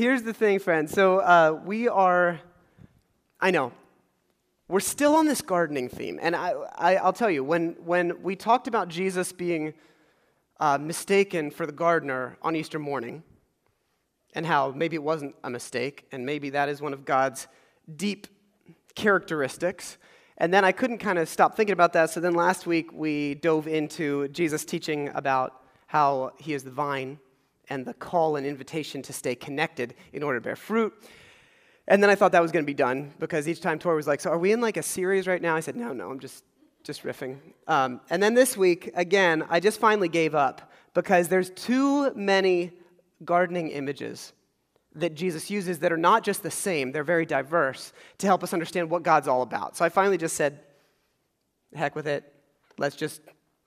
Here's the thing, friends. So uh, we are, I know, we're still on this gardening theme. And I, I, will tell you, when, when we talked about Jesus being uh, mistaken for the gardener on Easter morning, and how maybe it wasn't a mistake, and maybe that is one of God's deep characteristics. And then I couldn't kind of stop thinking about that. So then last week we dove into Jesus teaching about how he is the vine and the call and invitation to stay connected in order to bear fruit. And then I thought that was going to be done because each time Tori was like, "So are we in like a series right now?" I said, "No, no, I'm just just riffing." Um, and then this week, again, I just finally gave up because there's too many gardening images that Jesus uses that are not just the same; they're very diverse to help us understand what God's all about. So I finally just said, "Heck with it. Let's just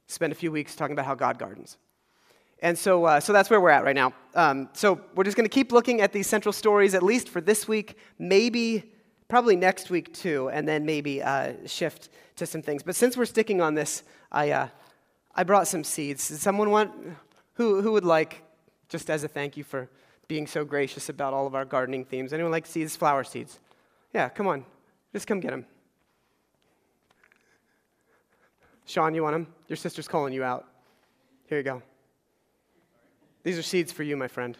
spend a few weeks talking about how God gardens." And so, uh, so that's where we're at right now. Um, so we're just going to keep looking at these central stories, at least for this week, maybe, probably next week too, and then maybe uh, shift to some things. But since we're sticking on this, I, uh, I brought some seeds. Does someone want, who, who would like, just as a thank you for being so gracious about all of our gardening themes? Anyone like seeds, flower seeds? Yeah, come on. Just come get them. Sean, you want them? Your sister's calling you out. Here you go. These are seeds for you, my friend.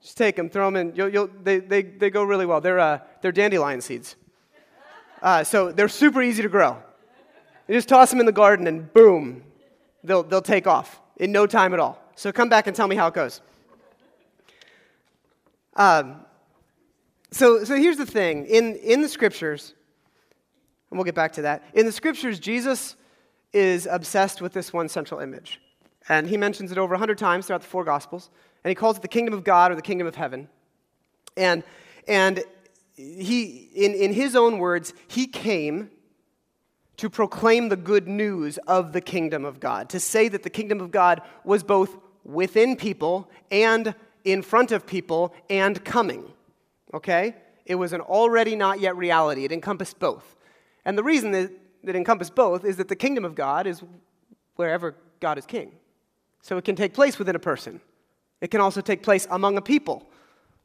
Just take them, throw them in. You'll, you'll, they, they, they go really well. They're, uh, they're dandelion seeds. Uh, so they're super easy to grow. You just toss them in the garden and boom, they'll, they'll take off in no time at all. So come back and tell me how it goes. Um, so, so here's the thing in, in the scriptures, and we'll get back to that. In the scriptures, Jesus is obsessed with this one central image. And he mentions it over 100 times throughout the four Gospels. And he calls it the kingdom of God or the kingdom of heaven. And, and he, in, in his own words, he came to proclaim the good news of the kingdom of God, to say that the kingdom of God was both within people and in front of people and coming. Okay? It was an already not yet reality, it encompassed both. And the reason that that encompass both is that the kingdom of God is wherever God is king. So it can take place within a person, it can also take place among a people.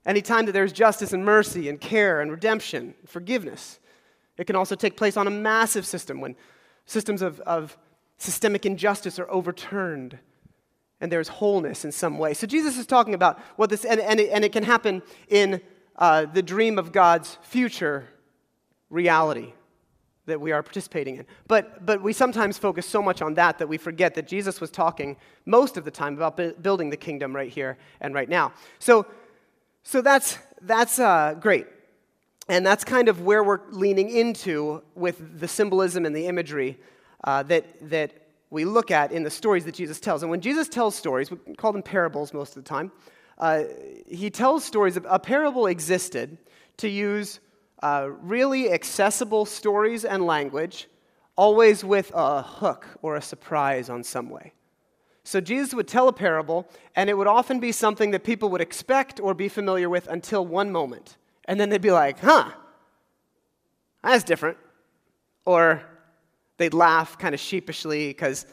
Anytime that there's justice and mercy and care and redemption and forgiveness, it can also take place on a massive system when systems of, of systemic injustice are overturned and there's wholeness in some way. So Jesus is talking about what this, and, and, it, and it can happen in uh, the dream of God's future reality that we are participating in. But, but we sometimes focus so much on that that we forget that Jesus was talking most of the time about bu- building the kingdom right here and right now. So, so that's, that's uh, great. And that's kind of where we're leaning into with the symbolism and the imagery uh, that, that we look at in the stories that Jesus tells. And when Jesus tells stories, we call them parables most of the time, uh, he tells stories. A parable existed to use uh, really accessible stories and language, always with a hook or a surprise on some way. So Jesus would tell a parable, and it would often be something that people would expect or be familiar with until one moment. And then they'd be like, huh, that's different. Or they'd laugh kind of sheepishly because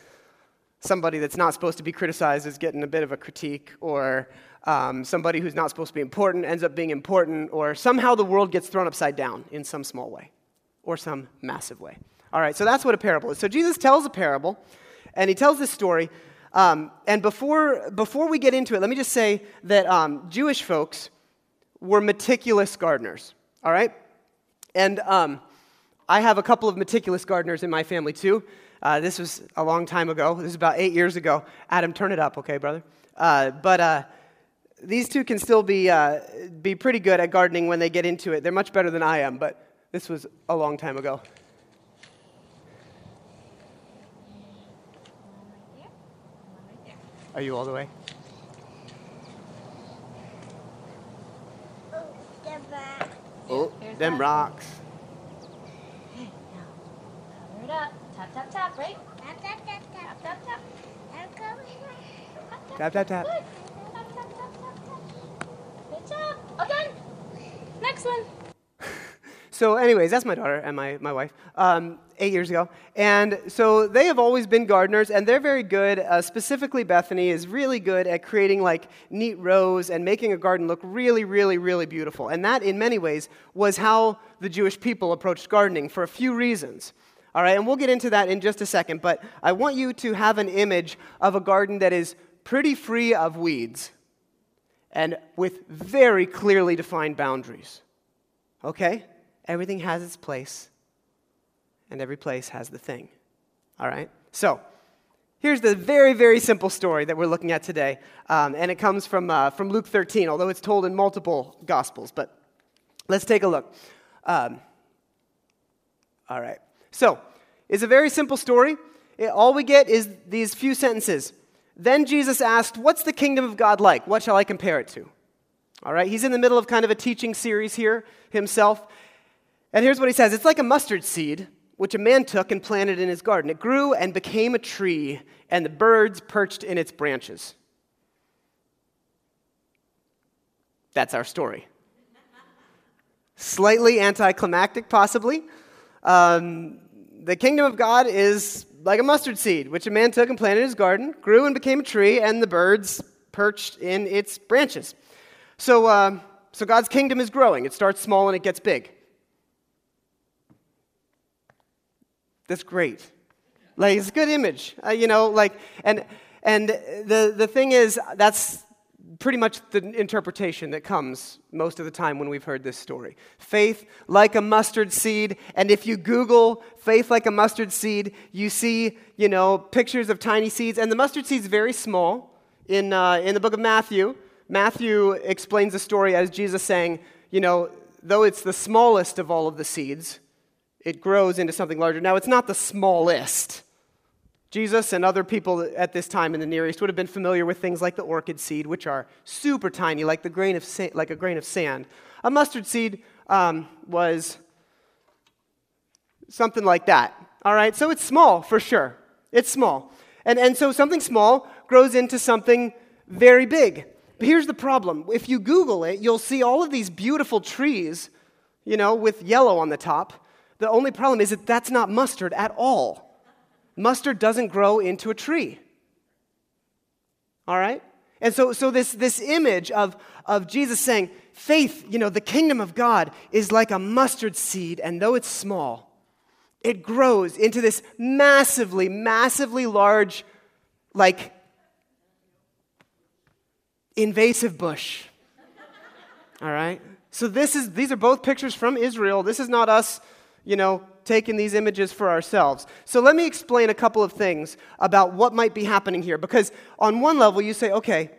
somebody that's not supposed to be criticized is getting a bit of a critique, or um, somebody who's not supposed to be important ends up being important, or somehow the world gets thrown upside down in some small way or some massive way. All right, so that's what a parable is. So Jesus tells a parable, and he tells this story. Um, and before, before we get into it, let me just say that um, Jewish folks were meticulous gardeners, all right? And um, I have a couple of meticulous gardeners in my family too. Uh, this was a long time ago. This is about eight years ago. Adam, turn it up, okay, brother? Uh, but uh, these two can still be, uh, be pretty good at gardening when they get into it. They're much better than I am, but this was a long time ago. Are you all the way? Oh, them rocks. Okay, now cover it up. Tap, tap, tap, right? Tap, tap, tap, tap, tap, tap. Tap, tap, tap. Good. Good done. Next one. so, anyways, that's my daughter and my, my wife, um, eight years ago. And so they have always been gardeners, and they're very good. Uh, specifically, Bethany is really good at creating like neat rows and making a garden look really, really, really beautiful. And that, in many ways, was how the Jewish people approached gardening for a few reasons. All right, and we'll get into that in just a second, but I want you to have an image of a garden that is pretty free of weeds and with very clearly defined boundaries. Okay? Everything has its place, and every place has the thing. All right? So, here's the very, very simple story that we're looking at today. Um, and it comes from, uh, from Luke 13, although it's told in multiple Gospels. But let's take a look. Um, all right. So, it's a very simple story. It, all we get is these few sentences. Then Jesus asked, What's the kingdom of God like? What shall I compare it to? All right, he's in the middle of kind of a teaching series here himself. And here's what he says It's like a mustard seed, which a man took and planted in his garden. It grew and became a tree, and the birds perched in its branches. That's our story. Slightly anticlimactic, possibly. Um, the kingdom of God is like a mustard seed, which a man took and planted in his garden, grew and became a tree, and the birds perched in its branches. So, uh, so God's kingdom is growing. It starts small and it gets big. That's great. Like, it's a good image, uh, you know, like, and, and the, the thing is, that's pretty much the interpretation that comes most of the time when we've heard this story. Faith like a mustard seed, and if you Google faith like a mustard seed, you see, you know, pictures of tiny seeds, and the mustard seed's very small. In, uh, in the book of Matthew, Matthew explains the story as Jesus saying, you know, though it's the smallest of all of the seeds, it grows into something larger. Now, it's not the smallest. Jesus and other people at this time in the Near East would have been familiar with things like the orchid seed, which are super tiny, like, the grain of sa- like a grain of sand. A mustard seed um, was something like that. All right, so it's small for sure. It's small. And, and so something small grows into something very big. But here's the problem if you Google it, you'll see all of these beautiful trees, you know, with yellow on the top. The only problem is that that's not mustard at all mustard doesn't grow into a tree. All right? And so, so this, this image of, of Jesus saying, faith, you know, the kingdom of God is like a mustard seed, and though it's small, it grows into this massively, massively large, like, invasive bush. All right? So this is, these are both pictures from Israel. This is not us, you know, taken these images for ourselves. So let me explain a couple of things about what might be happening here. Because on one level, you say, okay,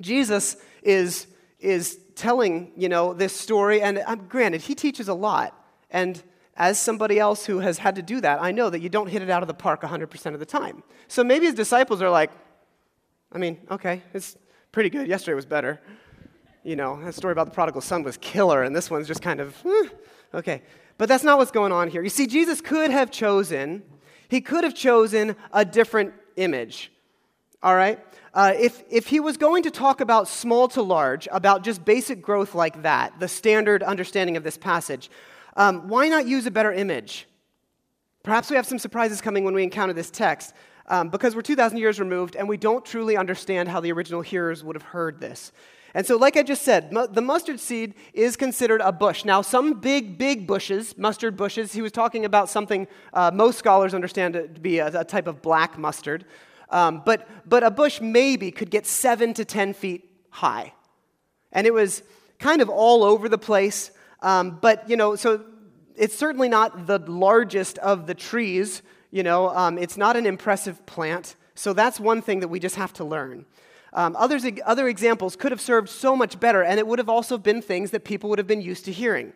Jesus is, is telling, you know, this story, and um, granted, he teaches a lot. And as somebody else who has had to do that, I know that you don't hit it out of the park 100% of the time. So maybe his disciples are like, I mean, okay, it's pretty good. Yesterday was better. You know, that story about the prodigal son was killer, and this one's just kind of, eh, okay. But that's not what's going on here. You see, Jesus could have chosen, he could have chosen a different image. All right? Uh, if, if he was going to talk about small to large, about just basic growth like that, the standard understanding of this passage, um, why not use a better image? Perhaps we have some surprises coming when we encounter this text, um, because we're 2,000 years removed and we don't truly understand how the original hearers would have heard this. And so, like I just said, mu- the mustard seed is considered a bush. Now, some big, big bushes, mustard bushes, he was talking about something uh, most scholars understand to be a, a type of black mustard. Um, but, but a bush maybe could get seven to 10 feet high. And it was kind of all over the place. Um, but, you know, so it's certainly not the largest of the trees. You know, um, it's not an impressive plant. So that's one thing that we just have to learn. Um, others, other examples could have served so much better, and it would have also been things that people would have been used to hearing.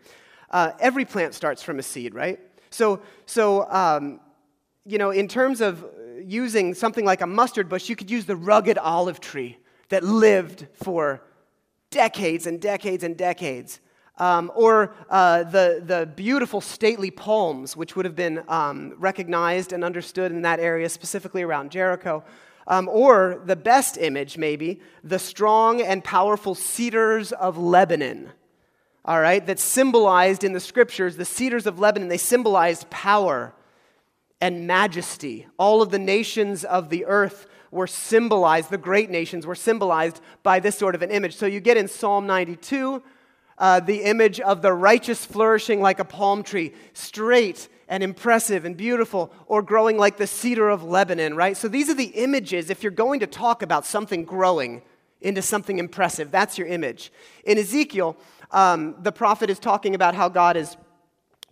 Uh, every plant starts from a seed, right? So, so um, you know, in terms of using something like a mustard bush, you could use the rugged olive tree that lived for decades and decades and decades. Um, or uh, the, the beautiful stately palms, which would have been um, recognized and understood in that area, specifically around Jericho. Um, or the best image, maybe, the strong and powerful cedars of Lebanon. all right, that symbolized in the scriptures, the cedars of Lebanon, they symbolized power and majesty. All of the nations of the earth were symbolized, the great nations were symbolized by this sort of an image. So you get in Psalm 92 uh, the image of the righteous flourishing like a palm tree, straight and impressive and beautiful, or growing like the cedar of Lebanon, right? So these are the images if you're going to talk about something growing into something impressive. That's your image. In Ezekiel, um, the prophet is talking about how God is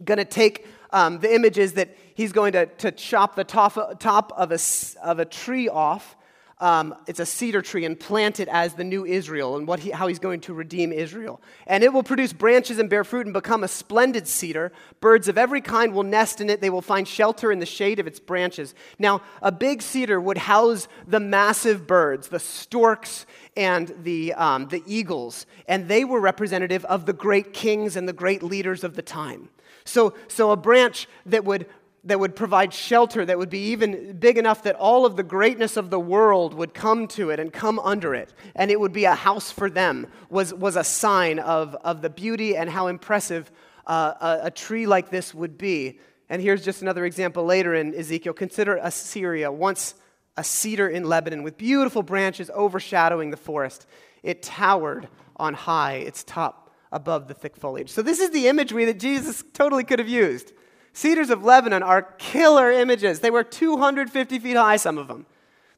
going to take um, the images that he's going to, to chop the top, top of, a, of a tree off um, it's a cedar tree and plant it as the new Israel and what he, how he's going to redeem Israel. And it will produce branches and bear fruit and become a splendid cedar. Birds of every kind will nest in it. They will find shelter in the shade of its branches. Now, a big cedar would house the massive birds, the storks and the, um, the eagles, and they were representative of the great kings and the great leaders of the time. So, so a branch that would that would provide shelter, that would be even big enough that all of the greatness of the world would come to it and come under it, and it would be a house for them, was, was a sign of, of the beauty and how impressive uh, a, a tree like this would be. And here's just another example later in Ezekiel. Consider Assyria, once a cedar in Lebanon with beautiful branches overshadowing the forest. It towered on high, its top above the thick foliage. So, this is the imagery that Jesus totally could have used. Cedars of Lebanon are killer images. They were 250 feet high, some of them.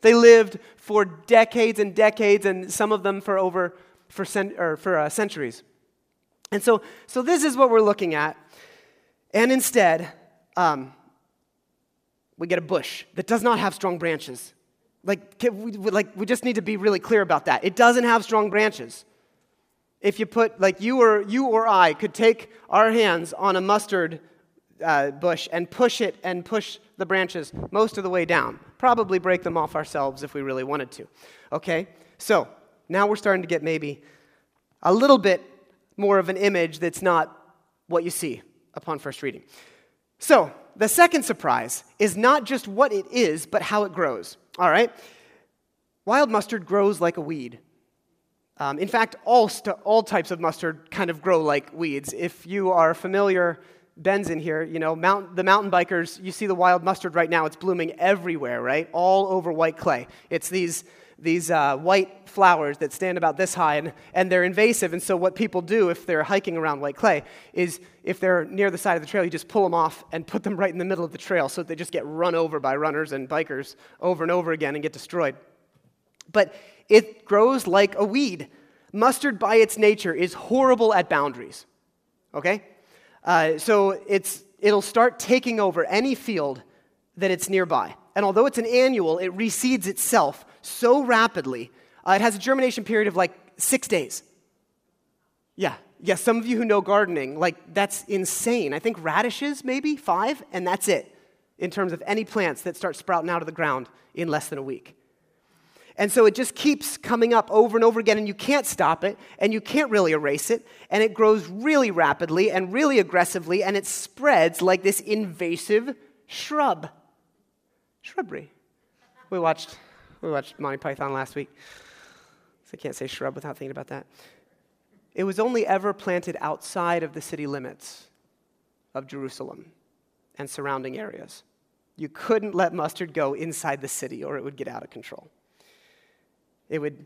They lived for decades and decades, and some of them for over for, cent- or for uh, centuries. And so, so this is what we're looking at. And instead, um, we get a bush that does not have strong branches. Like we, like, we just need to be really clear about that. It doesn't have strong branches. If you put, like you or, you or I could take our hands on a mustard uh, bush and push it and push the branches most of the way down. Probably break them off ourselves if we really wanted to. Okay? So now we're starting to get maybe a little bit more of an image that's not what you see upon first reading. So the second surprise is not just what it is, but how it grows. All right? Wild mustard grows like a weed. Um, in fact, all, st- all types of mustard kind of grow like weeds. If you are familiar Ben's in here, you know, mount, the mountain bikers, you see the wild mustard right now. It's blooming everywhere, right? All over White Clay. It's these, these uh, white flowers that stand about this high, and, and they're invasive. And so, what people do if they're hiking around White Clay is if they're near the side of the trail, you just pull them off and put them right in the middle of the trail so that they just get run over by runners and bikers over and over again and get destroyed. But it grows like a weed. Mustard, by its nature, is horrible at boundaries. Okay? Uh, so it's, it'll start taking over any field that it's nearby. And although it's an annual, it reseeds itself so rapidly. Uh, it has a germination period of like six days. Yeah, yeah, some of you who know gardening, like that's insane. I think radishes, maybe five, and that's it in terms of any plants that start sprouting out of the ground in less than a week. And so it just keeps coming up over and over again, and you can't stop it, and you can't really erase it, and it grows really rapidly and really aggressively, and it spreads like this invasive shrub. Shrubbery. We watched, we watched Monty Python last week, so I can't say shrub without thinking about that. It was only ever planted outside of the city limits of Jerusalem and surrounding areas. You couldn't let mustard go inside the city, or it would get out of control it would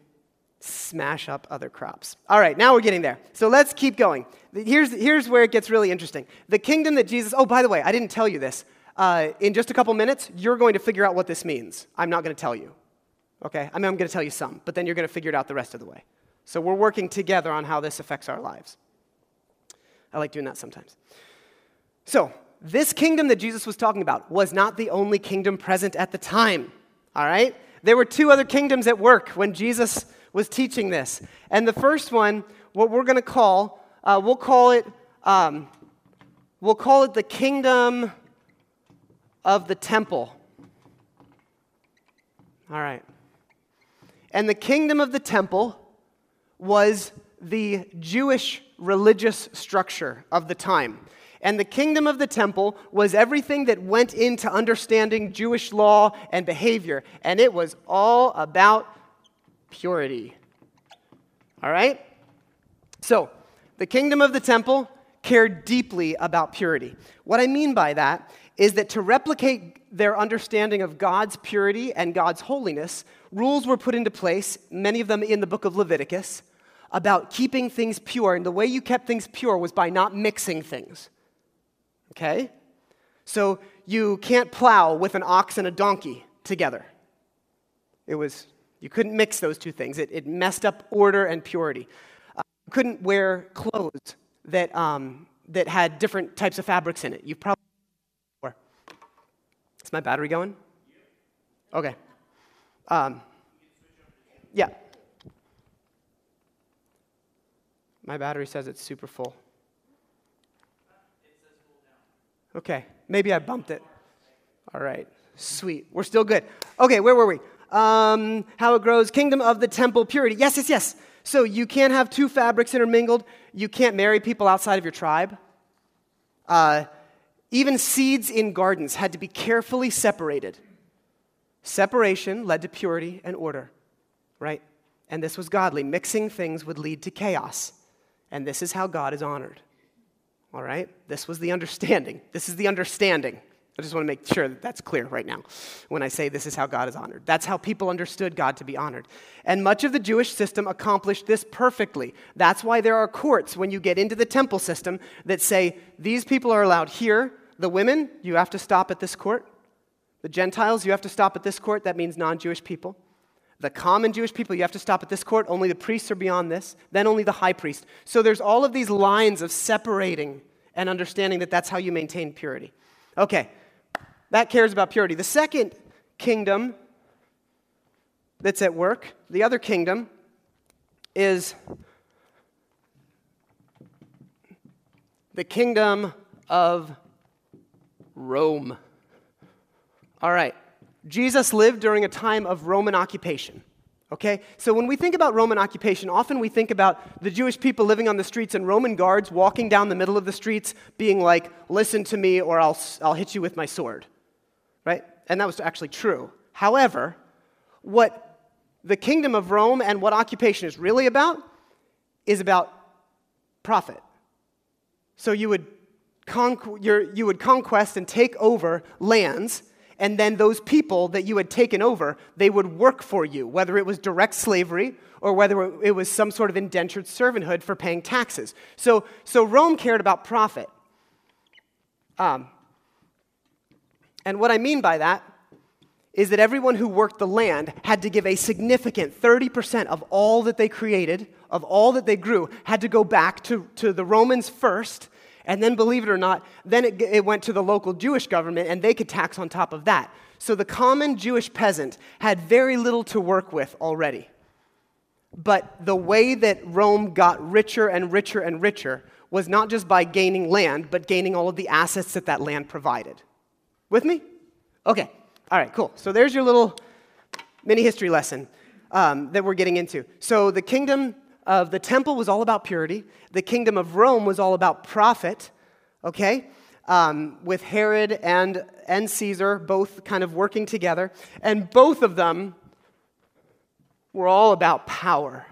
smash up other crops. All right, now we're getting there. So let's keep going. Here's, here's where it gets really interesting. The kingdom that Jesus, oh, by the way, I didn't tell you this. Uh, in just a couple minutes, you're going to figure out what this means. I'm not going to tell you. Okay? I mean, I'm going to tell you some, but then you're going to figure it out the rest of the way. So we're working together on how this affects our lives. I like doing that sometimes. So, this kingdom that Jesus was talking about was not the only kingdom present at the time. All right? There were two other kingdoms at work when Jesus was teaching this. And the first one, what we're going to call, uh, we'll call it, um, we'll call it the kingdom of the temple. All right. And the kingdom of the temple was the Jewish religious structure of the time. And the kingdom of the temple was everything that went into understanding Jewish law and behavior. And it was all about purity. All right? So, The kingdom of the temple cared deeply about purity. What I mean by that is that to replicate their understanding of God's purity and God's holiness, rules were put into place, many of them in the book of Leviticus, about keeping things pure. And the way you kept things pure was by not mixing things. Okay? So you can't plow with an ox and a donkey together. It was, you couldn't mix those two things. It, it messed up order and purity. Uh, you couldn't wear clothes that, um, that had different types of fabrics in it. You've probably. Is my battery going? Okay. Um, yeah. My battery says it's super full. Okay, maybe I bumped it. All right, sweet. We're still good. Okay, where were we? Um, how it grows, kingdom of the temple, purity. Yes, yes, yes. So you can't have two fabrics intermingled. You can't marry people outside of your tribe. Uh, even seeds in gardens had to be carefully separated. Separation led to purity and order, right? And this was godly. Mixing things would lead to chaos. And this is how God is honored. All right? This was the understanding. This is the understanding. I just want to make sure that that's clear right now when I say this is how God is honored. That's how people understood God to be honored. And much of the Jewish system accomplished this perfectly. That's why there are courts when you get into the temple system that say these people are allowed here. The women, you have to stop at this court. The Gentiles, you have to stop at this court. That means non Jewish people. The common Jewish people, you have to stop at this court. Only the priests are beyond this. Then only the high priest. So there's all of these lines of separating and understanding that that's how you maintain purity. Okay, that cares about purity. The second kingdom that's at work, the other kingdom, is the kingdom of Rome. All right. Jesus lived during a time of Roman occupation. Okay? So when we think about Roman occupation, often we think about the Jewish people living on the streets and Roman guards walking down the middle of the streets being like, listen to me or I'll, I'll hit you with my sword. Right? And that was actually true. However, what the kingdom of Rome and what occupation is really about is about profit. So you would, conqu- you would conquest and take over lands and then those people that you had taken over, they would work for you, whether it was direct slavery or whether it was some sort of indentured servanthood for paying taxes. So, so Rome cared about profit. Um, and what I mean by that is that everyone who worked the land had to give a significant 30% of all that they created, of all that they grew, had to go back to, to the Romans first and then, believe it or not, then it, it went to the local Jewish government and they could tax on top of that. So the common Jewish peasant had very little to work with already. But the way that Rome got richer and richer and richer was not just by gaining land, but gaining all of the assets that that land provided. With me? Okay. All right, cool. So there's your little mini history lesson um, that we're getting into. So the kingdom of the temple was all about purity, the kingdom of Rome was all about profit, okay? Um, with Herod and, and Caesar both kind of working together, and both of them were all about power.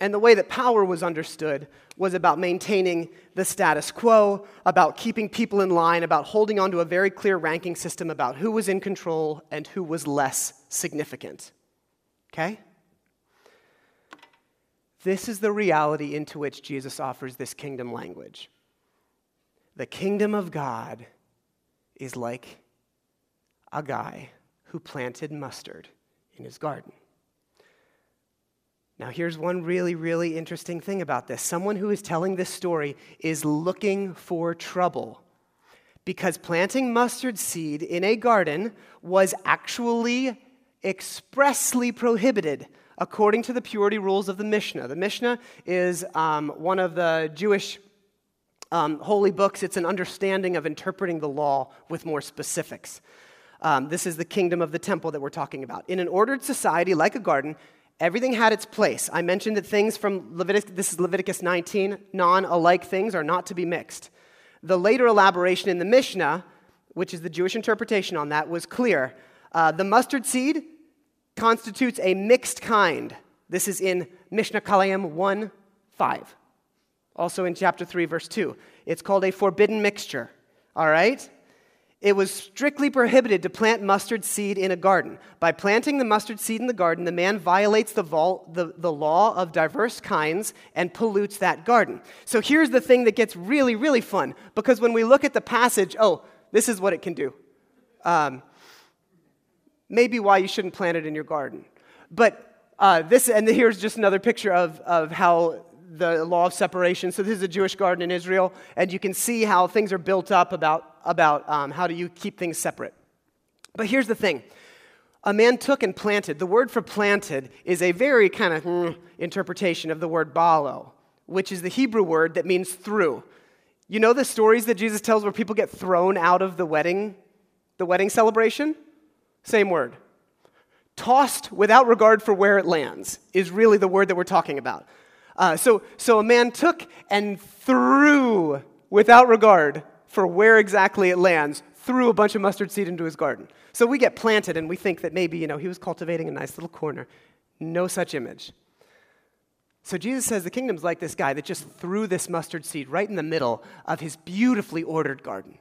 And the way that power was understood was about maintaining the status quo, about keeping people in line, about holding on to a very clear ranking system about who was in control and who was less significant. Okay? This is the reality into which Jesus offers this kingdom language. The kingdom of God is like a guy who planted mustard in his garden. Now, here's one really, really interesting thing about this. Someone who is telling this story is looking for trouble because planting mustard seed in a garden was actually expressly prohibited according to the purity rules of the Mishnah. The Mishnah is um, one of the Jewish um, holy books, it's an understanding of interpreting the law with more specifics. Um, this is the kingdom of the temple that we're talking about. In an ordered society like a garden, everything had its place. I mentioned that things from Leviticus, this is Leviticus 19, non alike things are not to be mixed. The later elaboration in the Mishnah, which is the Jewish interpretation on that, was clear uh, the mustard seed constitutes a mixed kind This is in Mishnah Kilayim 1 5. Also in chapter 3, verse 2. It's called a forbidden mixture. All right? It was strictly prohibited to plant mustard seed in a garden. By planting the mustard seed in the garden, the man violates the, vol- the, the, law of diverse kinds and pollutes that garden. So here's the thing that gets really, really fun because when we look at the passage, oh, this is what it can do. Um, maybe why you shouldn't plant it in your garden. But uh, this, and here's just another picture of, of how the law of separation. So, this is a Jewish garden in Israel, and you can see how things are built up about, about um, how do you keep things separate. But here's the thing a man took and planted. The word for planted is a very kind of mm, interpretation of the word balo, which is the Hebrew word that means through. You know the stories that Jesus tells where people get thrown out of the wedding, the wedding celebration? Same word. Tossed without regard for where it lands is really the word that we're talking about. Uh, so, so a man took and threw, without regard for where exactly it lands, threw a bunch of mustard seed into his garden. So we get planted and we think that maybe, you know, he was cultivating a nice little corner. No such image. So Jesus says the kingdom's like this guy that just threw this mustard seed right in the middle of his beautifully ordered garden.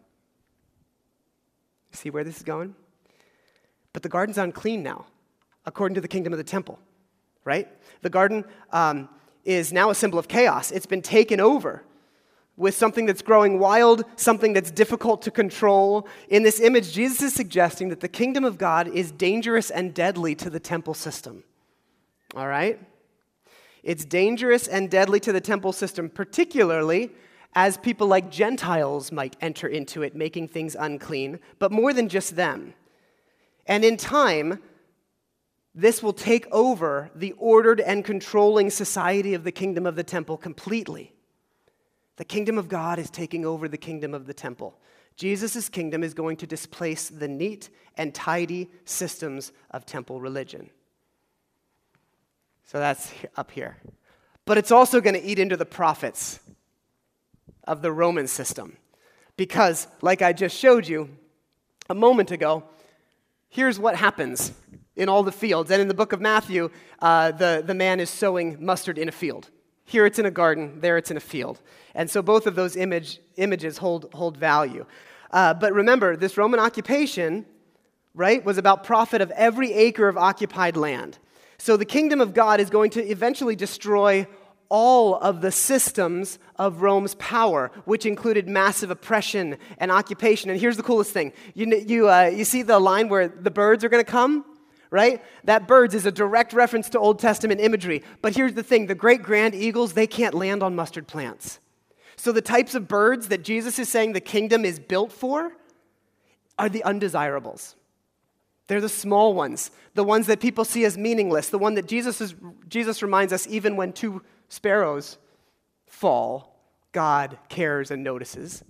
See where this is going? But the garden's unclean now, according to the kingdom of the temple, right? The garden um, is now a symbol of chaos. It's been taken over with something that's growing wild, something that's difficult to control. In this image, Jesus is suggesting that the kingdom of God is dangerous and deadly to the temple system. All right? It's dangerous and deadly to the temple system, particularly as people like Gentiles might enter into it, making things unclean, but more than just them. And in time, this will take over the ordered and controlling society of the kingdom of the temple completely. The kingdom of God is taking over the kingdom of the temple. Jesus' kingdom is going to displace the neat and tidy systems of temple religion. So that's up here. But it's also going to eat into the profits of the Roman system. Because, like I just showed you a moment ago, here's what happens in all the fields. And in the book of Matthew, uh, the, the man is sowing mustard in a field. Here it's in a garden, there it's in a field. And so both of those image, images hold, hold value. Uh, but remember, this Roman occupation, right, was about profit of every acre of occupied land. So the kingdom of God is going to eventually destroy all of the systems of Rome's power, which included massive oppression and occupation. And here's the coolest thing you, you, uh, you see the line where the birds are going to come? right? That birds is a direct reference to Old Testament imagery. But here's the thing the great grand eagles, they can't land on mustard plants. So the types of birds that Jesus is saying the kingdom is built for are the undesirables. They're the small ones, the ones that people see as meaningless, the one that Jesus, is, Jesus reminds us even when two sparrows fall, God cares and notices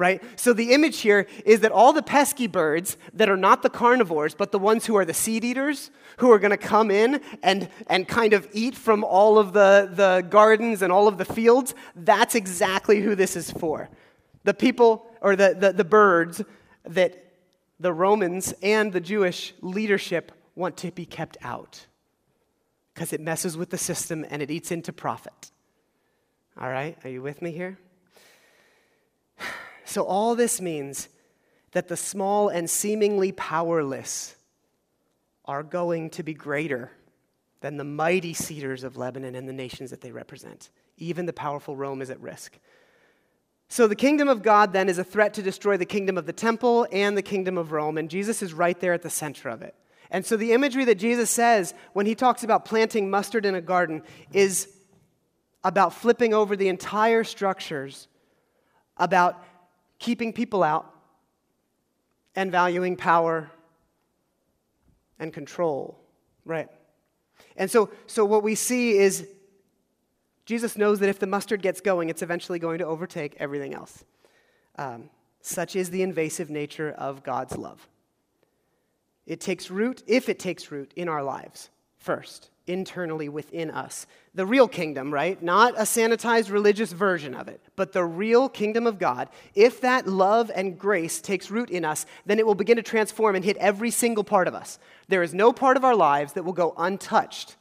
right? So the image here is that all the pesky birds that are not the carnivores, but the ones who are the seed eaters, who are going to come in and, and kind of eat from all of the, the gardens and all of the fields, that's exactly who this is for. The people, or the, the, the birds that the Romans and the Jewish leadership want to be kept out because it messes with the system and it eats into profit. All right, are you with me here? So, all this means that the small and seemingly powerless are going to be greater than the mighty cedars of Lebanon and the nations that they represent. Even the powerful Rome is at risk. So, the kingdom of God then is a threat to destroy the kingdom of the temple and the kingdom of Rome, and Jesus is right there at the center of it. And so, the imagery that Jesus says when he talks about planting mustard in a garden is about flipping over the entire structures, about keeping people out and valuing power and control, right? And so, so what we see is Jesus knows that if the mustard gets going, it's eventually going to overtake everything else. Um, such is the invasive nature of God's love. It takes root, if it takes root, in our lives first internally within us. The real kingdom, right? Not a sanitized religious version of it, but the real kingdom of God. If that love and grace takes root in us, then it will begin to transform and hit every single part of us. There is no part of our lives that will go untouched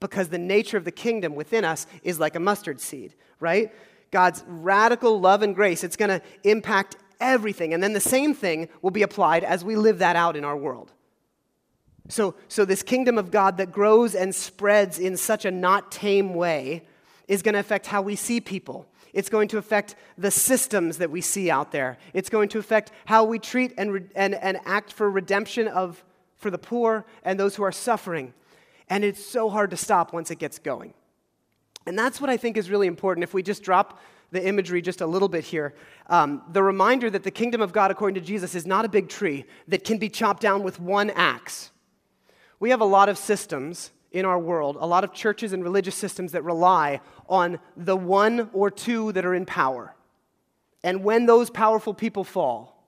because the nature of the kingdom within us is like a mustard seed, right? God's radical love and grace, it's going to impact everything. And then the same thing will be applied as we live that out in our world. So, so this kingdom of God that grows and spreads in such a not tame way is going to affect how we see people. It's going to affect the systems that we see out there. It's going to affect how we treat and, and, and act for redemption of, for the poor and those who are suffering. And it's so hard to stop once it gets going. And that's what I think is really important. If we just drop the imagery just a little bit here, um, the reminder that the kingdom of God, according to Jesus, is not a big tree that can be chopped down with one axe. We have a lot of systems in our world, a lot of churches and religious systems that rely on the one or two that are in power. And when those powerful people fall,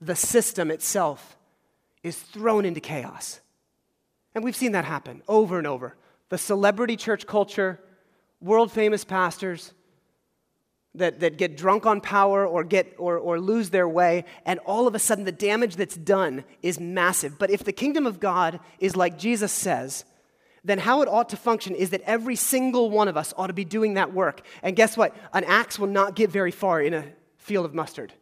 the system itself is thrown into chaos. And we've seen that happen over and over. The celebrity church culture, world famous pastors that, that get drunk on power or, get, or, or lose their way, and all of a sudden the damage that's done is massive. But if the kingdom of God is like Jesus says, then how it ought to function is that every single one of us ought to be doing that work. And guess what? An axe will not get very far in a field of mustard.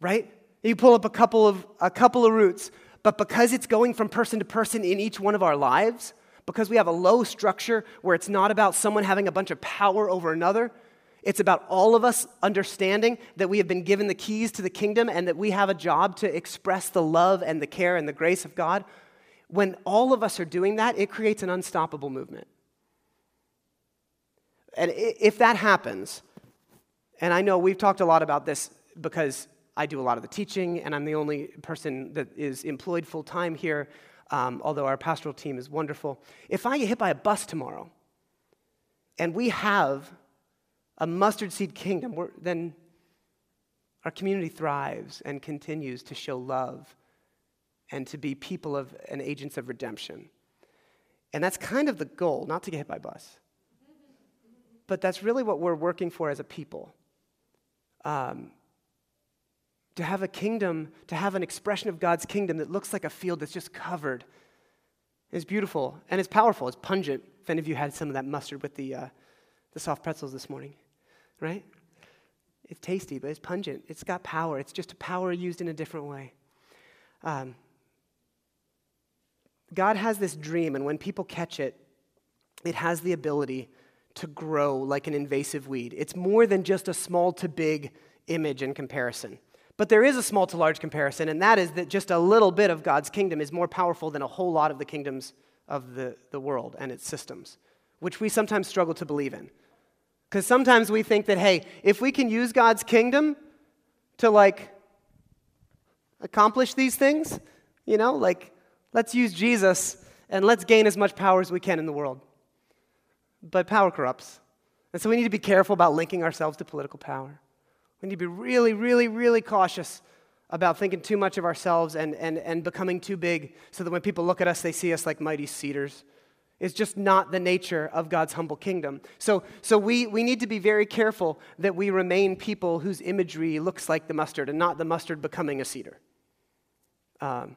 Right? You pull up a couple of, a couple of roots, but because it's going from person to person in each one of our lives, because we have a low structure where it's not about someone having a bunch of power over another, it's about all of us understanding that we have been given the keys to the kingdom and that we have a job to express the love and the care and the grace of God. When all of us are doing that, it creates an unstoppable movement. And if that happens, and I know we've talked a lot about this because I do a lot of the teaching, and I'm the only person that is employed full time here, um, although our pastoral team is wonderful. If I get hit by a bus tomorrow, and we have a mustard seed kingdom, then our community thrives and continues to show love and to be people of and agents of redemption. And that's kind of the goal, not to get hit by a bus. But that's really what we're working for as a people. Um, to have a kingdom, to have an expression of God's kingdom that looks like a field that's just covered. It's beautiful and it's powerful. It's pungent. If any of you had some of that mustard with the, uh, the soft pretzels this morning, right? It's tasty, but it's pungent. It's got power. It's just a power used in a different way. Um, God has this dream, and when people catch it, it has the ability to grow like an invasive weed. It's more than just a small to big image in comparison. But there is a small to large comparison, and that is that just a little bit of God's kingdom is more powerful than a whole lot of the kingdoms of the, the world and its systems, which we sometimes struggle to believe in. Because sometimes we think that, hey, if we can use God's kingdom to like accomplish these things, you know, like let's use Jesus and let's gain as much power as we can in the world. But power corrupts. And so we need to be careful about linking ourselves to political power. We need to be really, really, really cautious about thinking too much of ourselves and, and, and becoming too big so that when people look at us, they see us like mighty cedars is just not the nature of God's humble kingdom. So, so we, we need to be very careful that we remain people whose imagery looks like the mustard and not the mustard becoming a cedar. Um,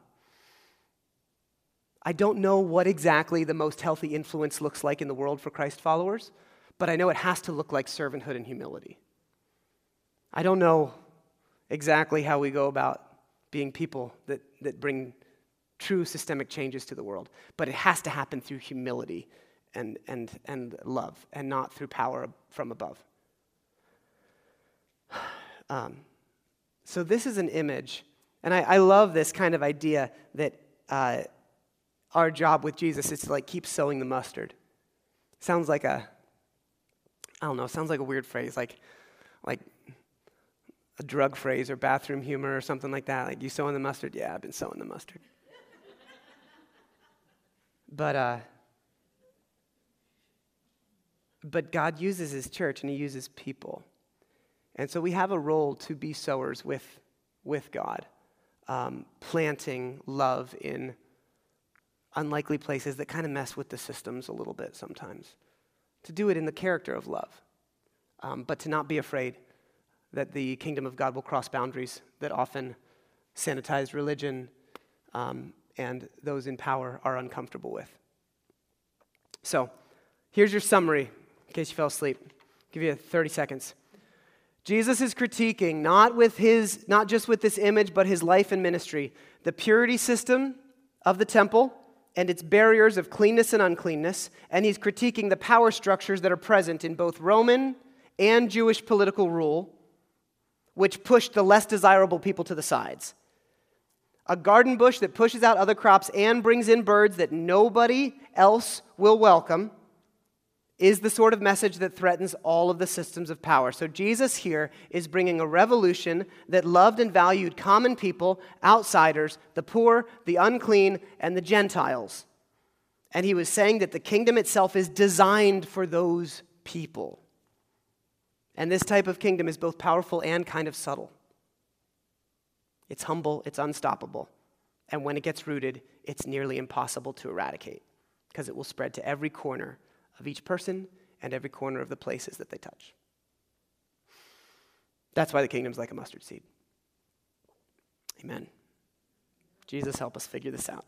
I don't know what exactly the most healthy influence looks like in the world for Christ followers, but I know it has to look like servanthood and humility. I don't know exactly how we go about being people that, that bring true systemic changes to the world. But it has to happen through humility and, and, and love and not through power from above. Um, so, this is an image, and I, I, love this kind of idea that uh, our job with Jesus is to like keep sowing the mustard. Sounds like a, I don't know, sounds like a weird phrase, like, like a drug phrase or bathroom humor or something like that. Like, you sowing the mustard? Yeah, I've been sowing the mustard. But, uh, but God uses his church and he uses people. And so we have a role to be sowers with, with God, um, planting love in unlikely places that kind of mess with the systems a little bit sometimes. To do it in the character of love, um, but to not be afraid that the kingdom of God will cross boundaries that often sanitize religion um, and those in power are uncomfortable with. So, here's your summary in case you fell asleep. I'll give you 30 seconds. Jesus is critiquing not with his not just with this image but his life and ministry, the purity system of the temple and its barriers of cleanness and uncleanness, and he's critiquing the power structures that are present in both Roman and Jewish political rule which pushed the less desirable people to the sides. A garden bush that pushes out other crops and brings in birds that nobody else will welcome is the sort of message that threatens all of the systems of power. So, Jesus here is bringing a revolution that loved and valued common people, outsiders, the poor, the unclean, and the Gentiles. And he was saying that the kingdom itself is designed for those people. And this type of kingdom is both powerful and kind of subtle. It's humble, it's unstoppable. And when it gets rooted, it's nearly impossible to eradicate because it will spread to every corner of each person and every corner of the places that they touch. That's why the kingdom's like a mustard seed. Amen. Jesus, help us figure this out.